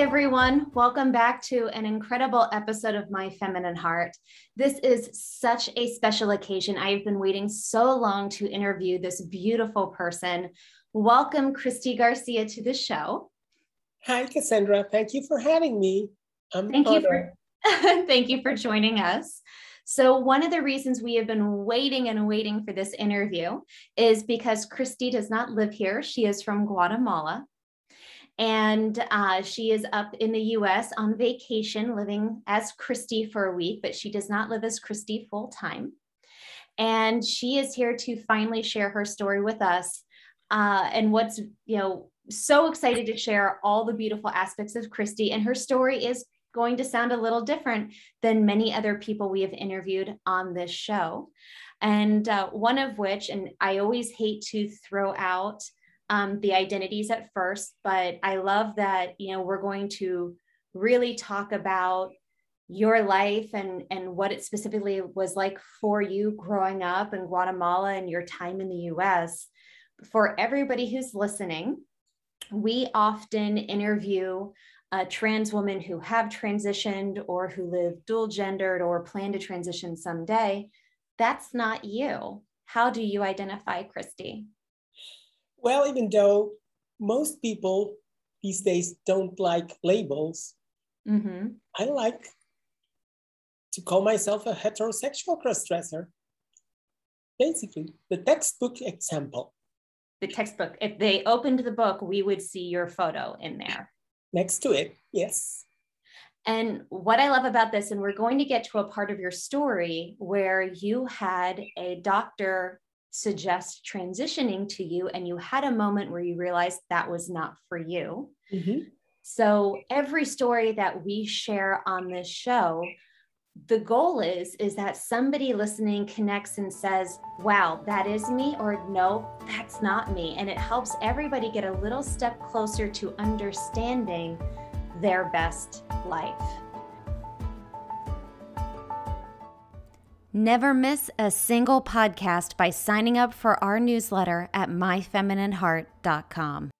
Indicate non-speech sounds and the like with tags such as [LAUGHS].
everyone. Welcome back to an incredible episode of My Feminine Heart. This is such a special occasion. I've been waiting so long to interview this beautiful person. Welcome, Christy Garcia, to the show. Hi, Cassandra. Thank you for having me. I'm thank honored. you for [LAUGHS] thank you for joining us. So, one of the reasons we have been waiting and waiting for this interview is because Christy does not live here. She is from Guatemala and uh, she is up in the US on vacation, living as Christy for a week, but she does not live as Christy full time. And she is here to finally share her story with us. Uh, and what's, you know, so excited to share all the beautiful aspects of Christy. And her story is going to sound a little different than many other people we have interviewed on this show. And uh, one of which, and I always hate to throw out um, the identities at first, but I love that, you know, we're going to really talk about your life and and what it specifically was like for you growing up in Guatemala and your time in the US. For everybody who's listening, we often interview a trans women who have transitioned or who live dual gendered or plan to transition someday. That's not you. How do you identify, Christy? Well, even though most people these days don't like labels, mm-hmm. I like to call myself a heterosexual crossdresser. Basically, the textbook example. The textbook. If they opened the book, we would see your photo in there. Next to it, yes. And what I love about this, and we're going to get to a part of your story where you had a doctor suggest transitioning to you and you had a moment where you realized that was not for you. Mm-hmm. So every story that we share on this show, the goal is is that somebody listening connects and says, "Wow, that is me," or "No, that's not me." And it helps everybody get a little step closer to understanding their best life. Never miss a single podcast by signing up for our newsletter at myfeminineheart.com.